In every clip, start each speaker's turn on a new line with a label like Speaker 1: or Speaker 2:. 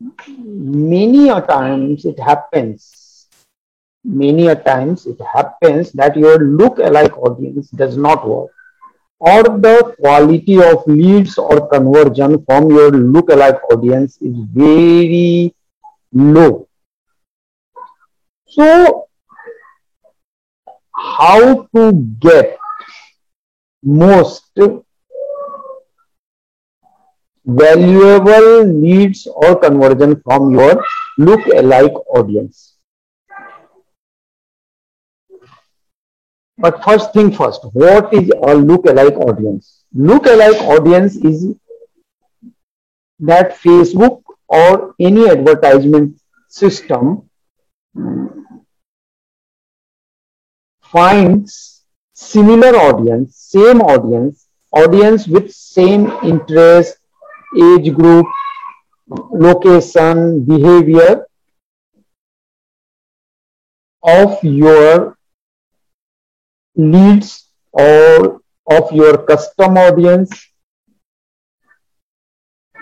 Speaker 1: many a times it happens, many a times it happens that your look-alike audience does not work or the quality of leads or conversion from your look-alike audience is very low. So how to get most valuable leads or conversion from your look-alike audience. But first thing first, what is a look-alike audience? Look-alike audience is that Facebook or any advertisement system hmm, finds similar audience, same audience, audience with same interest, age group, location, behavior of your leads or of your custom audience.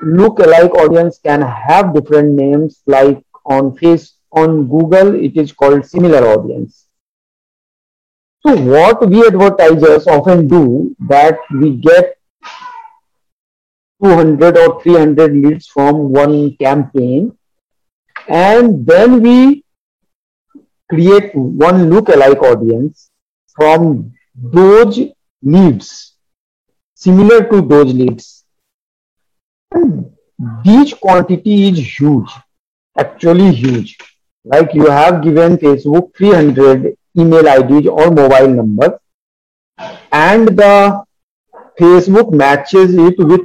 Speaker 1: Look-alike audience can have different names like on face on Google it is called similar audience. So what we advertisers often do that we get 200 or 300 leads from one campaign. And then we create one look-alike audience from those leads similar to those leads. And this quantity is huge actually huge. Like you have given facebook 300 email ids or mobile numbers. And the facebook matches it with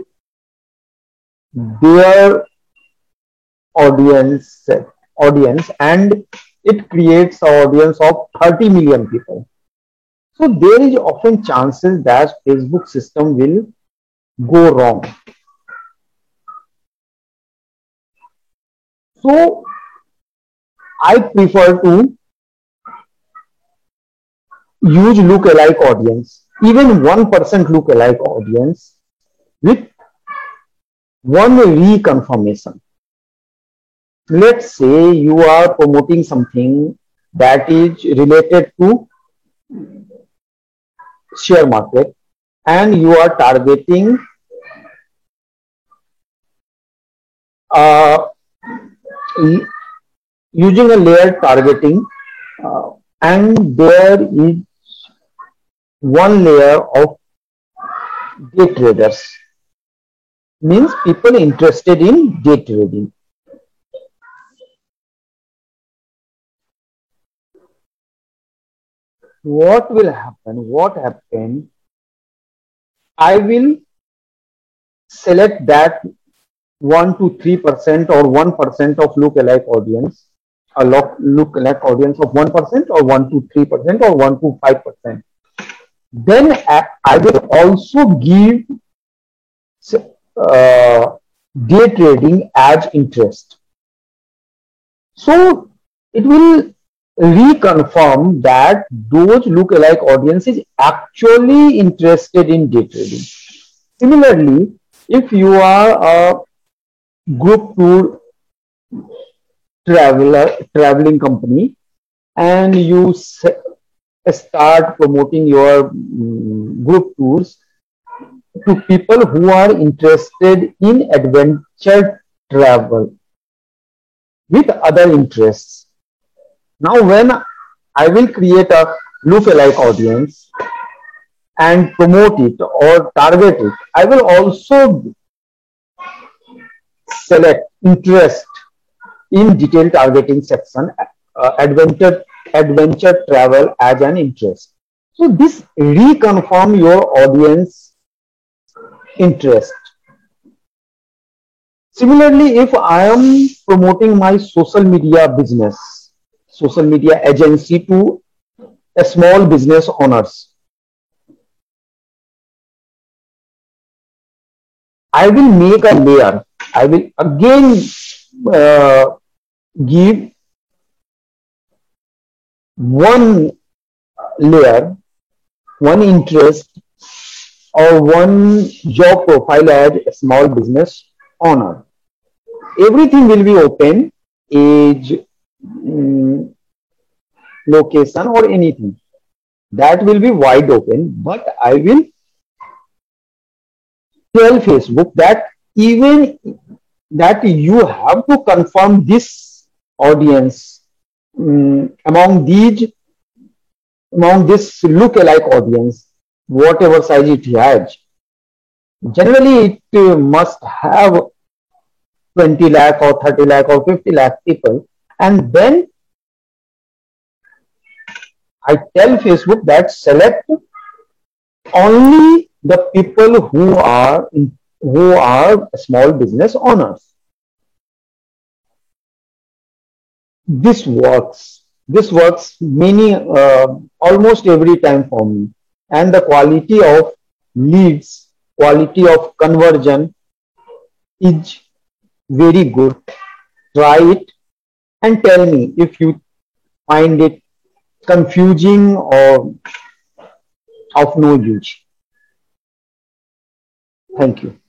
Speaker 1: their audience audience and it creates an audience of 30 million people. So there is often chances that facebook system will go wrong. So i prefer to use look-alike audience. Even 1% look-alike audience with one reconfirmation. Let's say you are promoting something that is related to share market and you are targeting uh, using a layered targeting uh, and there is one layer of day traders means people interested in day trading. What will happen? What happened? I will select that 1 to 3% or 1% of look-alike audience, a look-alike audience of 1% or 1 to 3% or 1 to 5%. Then I will also give uh, day trading as interest. So it will reconfirm that those look-alike audiences actually interested in day trading. Similarly, if you are a group tour traveler traveling company and you start promoting your um, group tours to people who are interested in adventure travel with other interests. Now, when I will create a look-alike audience and promote it or target it, I will also select interest in detailed targeting section, uh, adventure, adventure travel as an interest. So this reconfirm your audience interest. Similarly, if I am promoting my social media business, social media agency to a small business owners, I will make a layer. I will again uh, give one layer, one interest or one job profile as a small business owner. everything will be open, age, um, location or anything. That will be wide open, but I will tell Facebook that even that you have to confirm this audience um, among these among this look-alike audience, whatever size it has. Generally, it must have 20 lakh or 30 lakh or 50 lakh people. And then I tell Facebook that select only the people who are who are small business owners. This works. This works many uh, almost every time for me, and the quality of leads, quality of conversion is very good. Try it and tell me if you find it confusing or of no use. Thank you.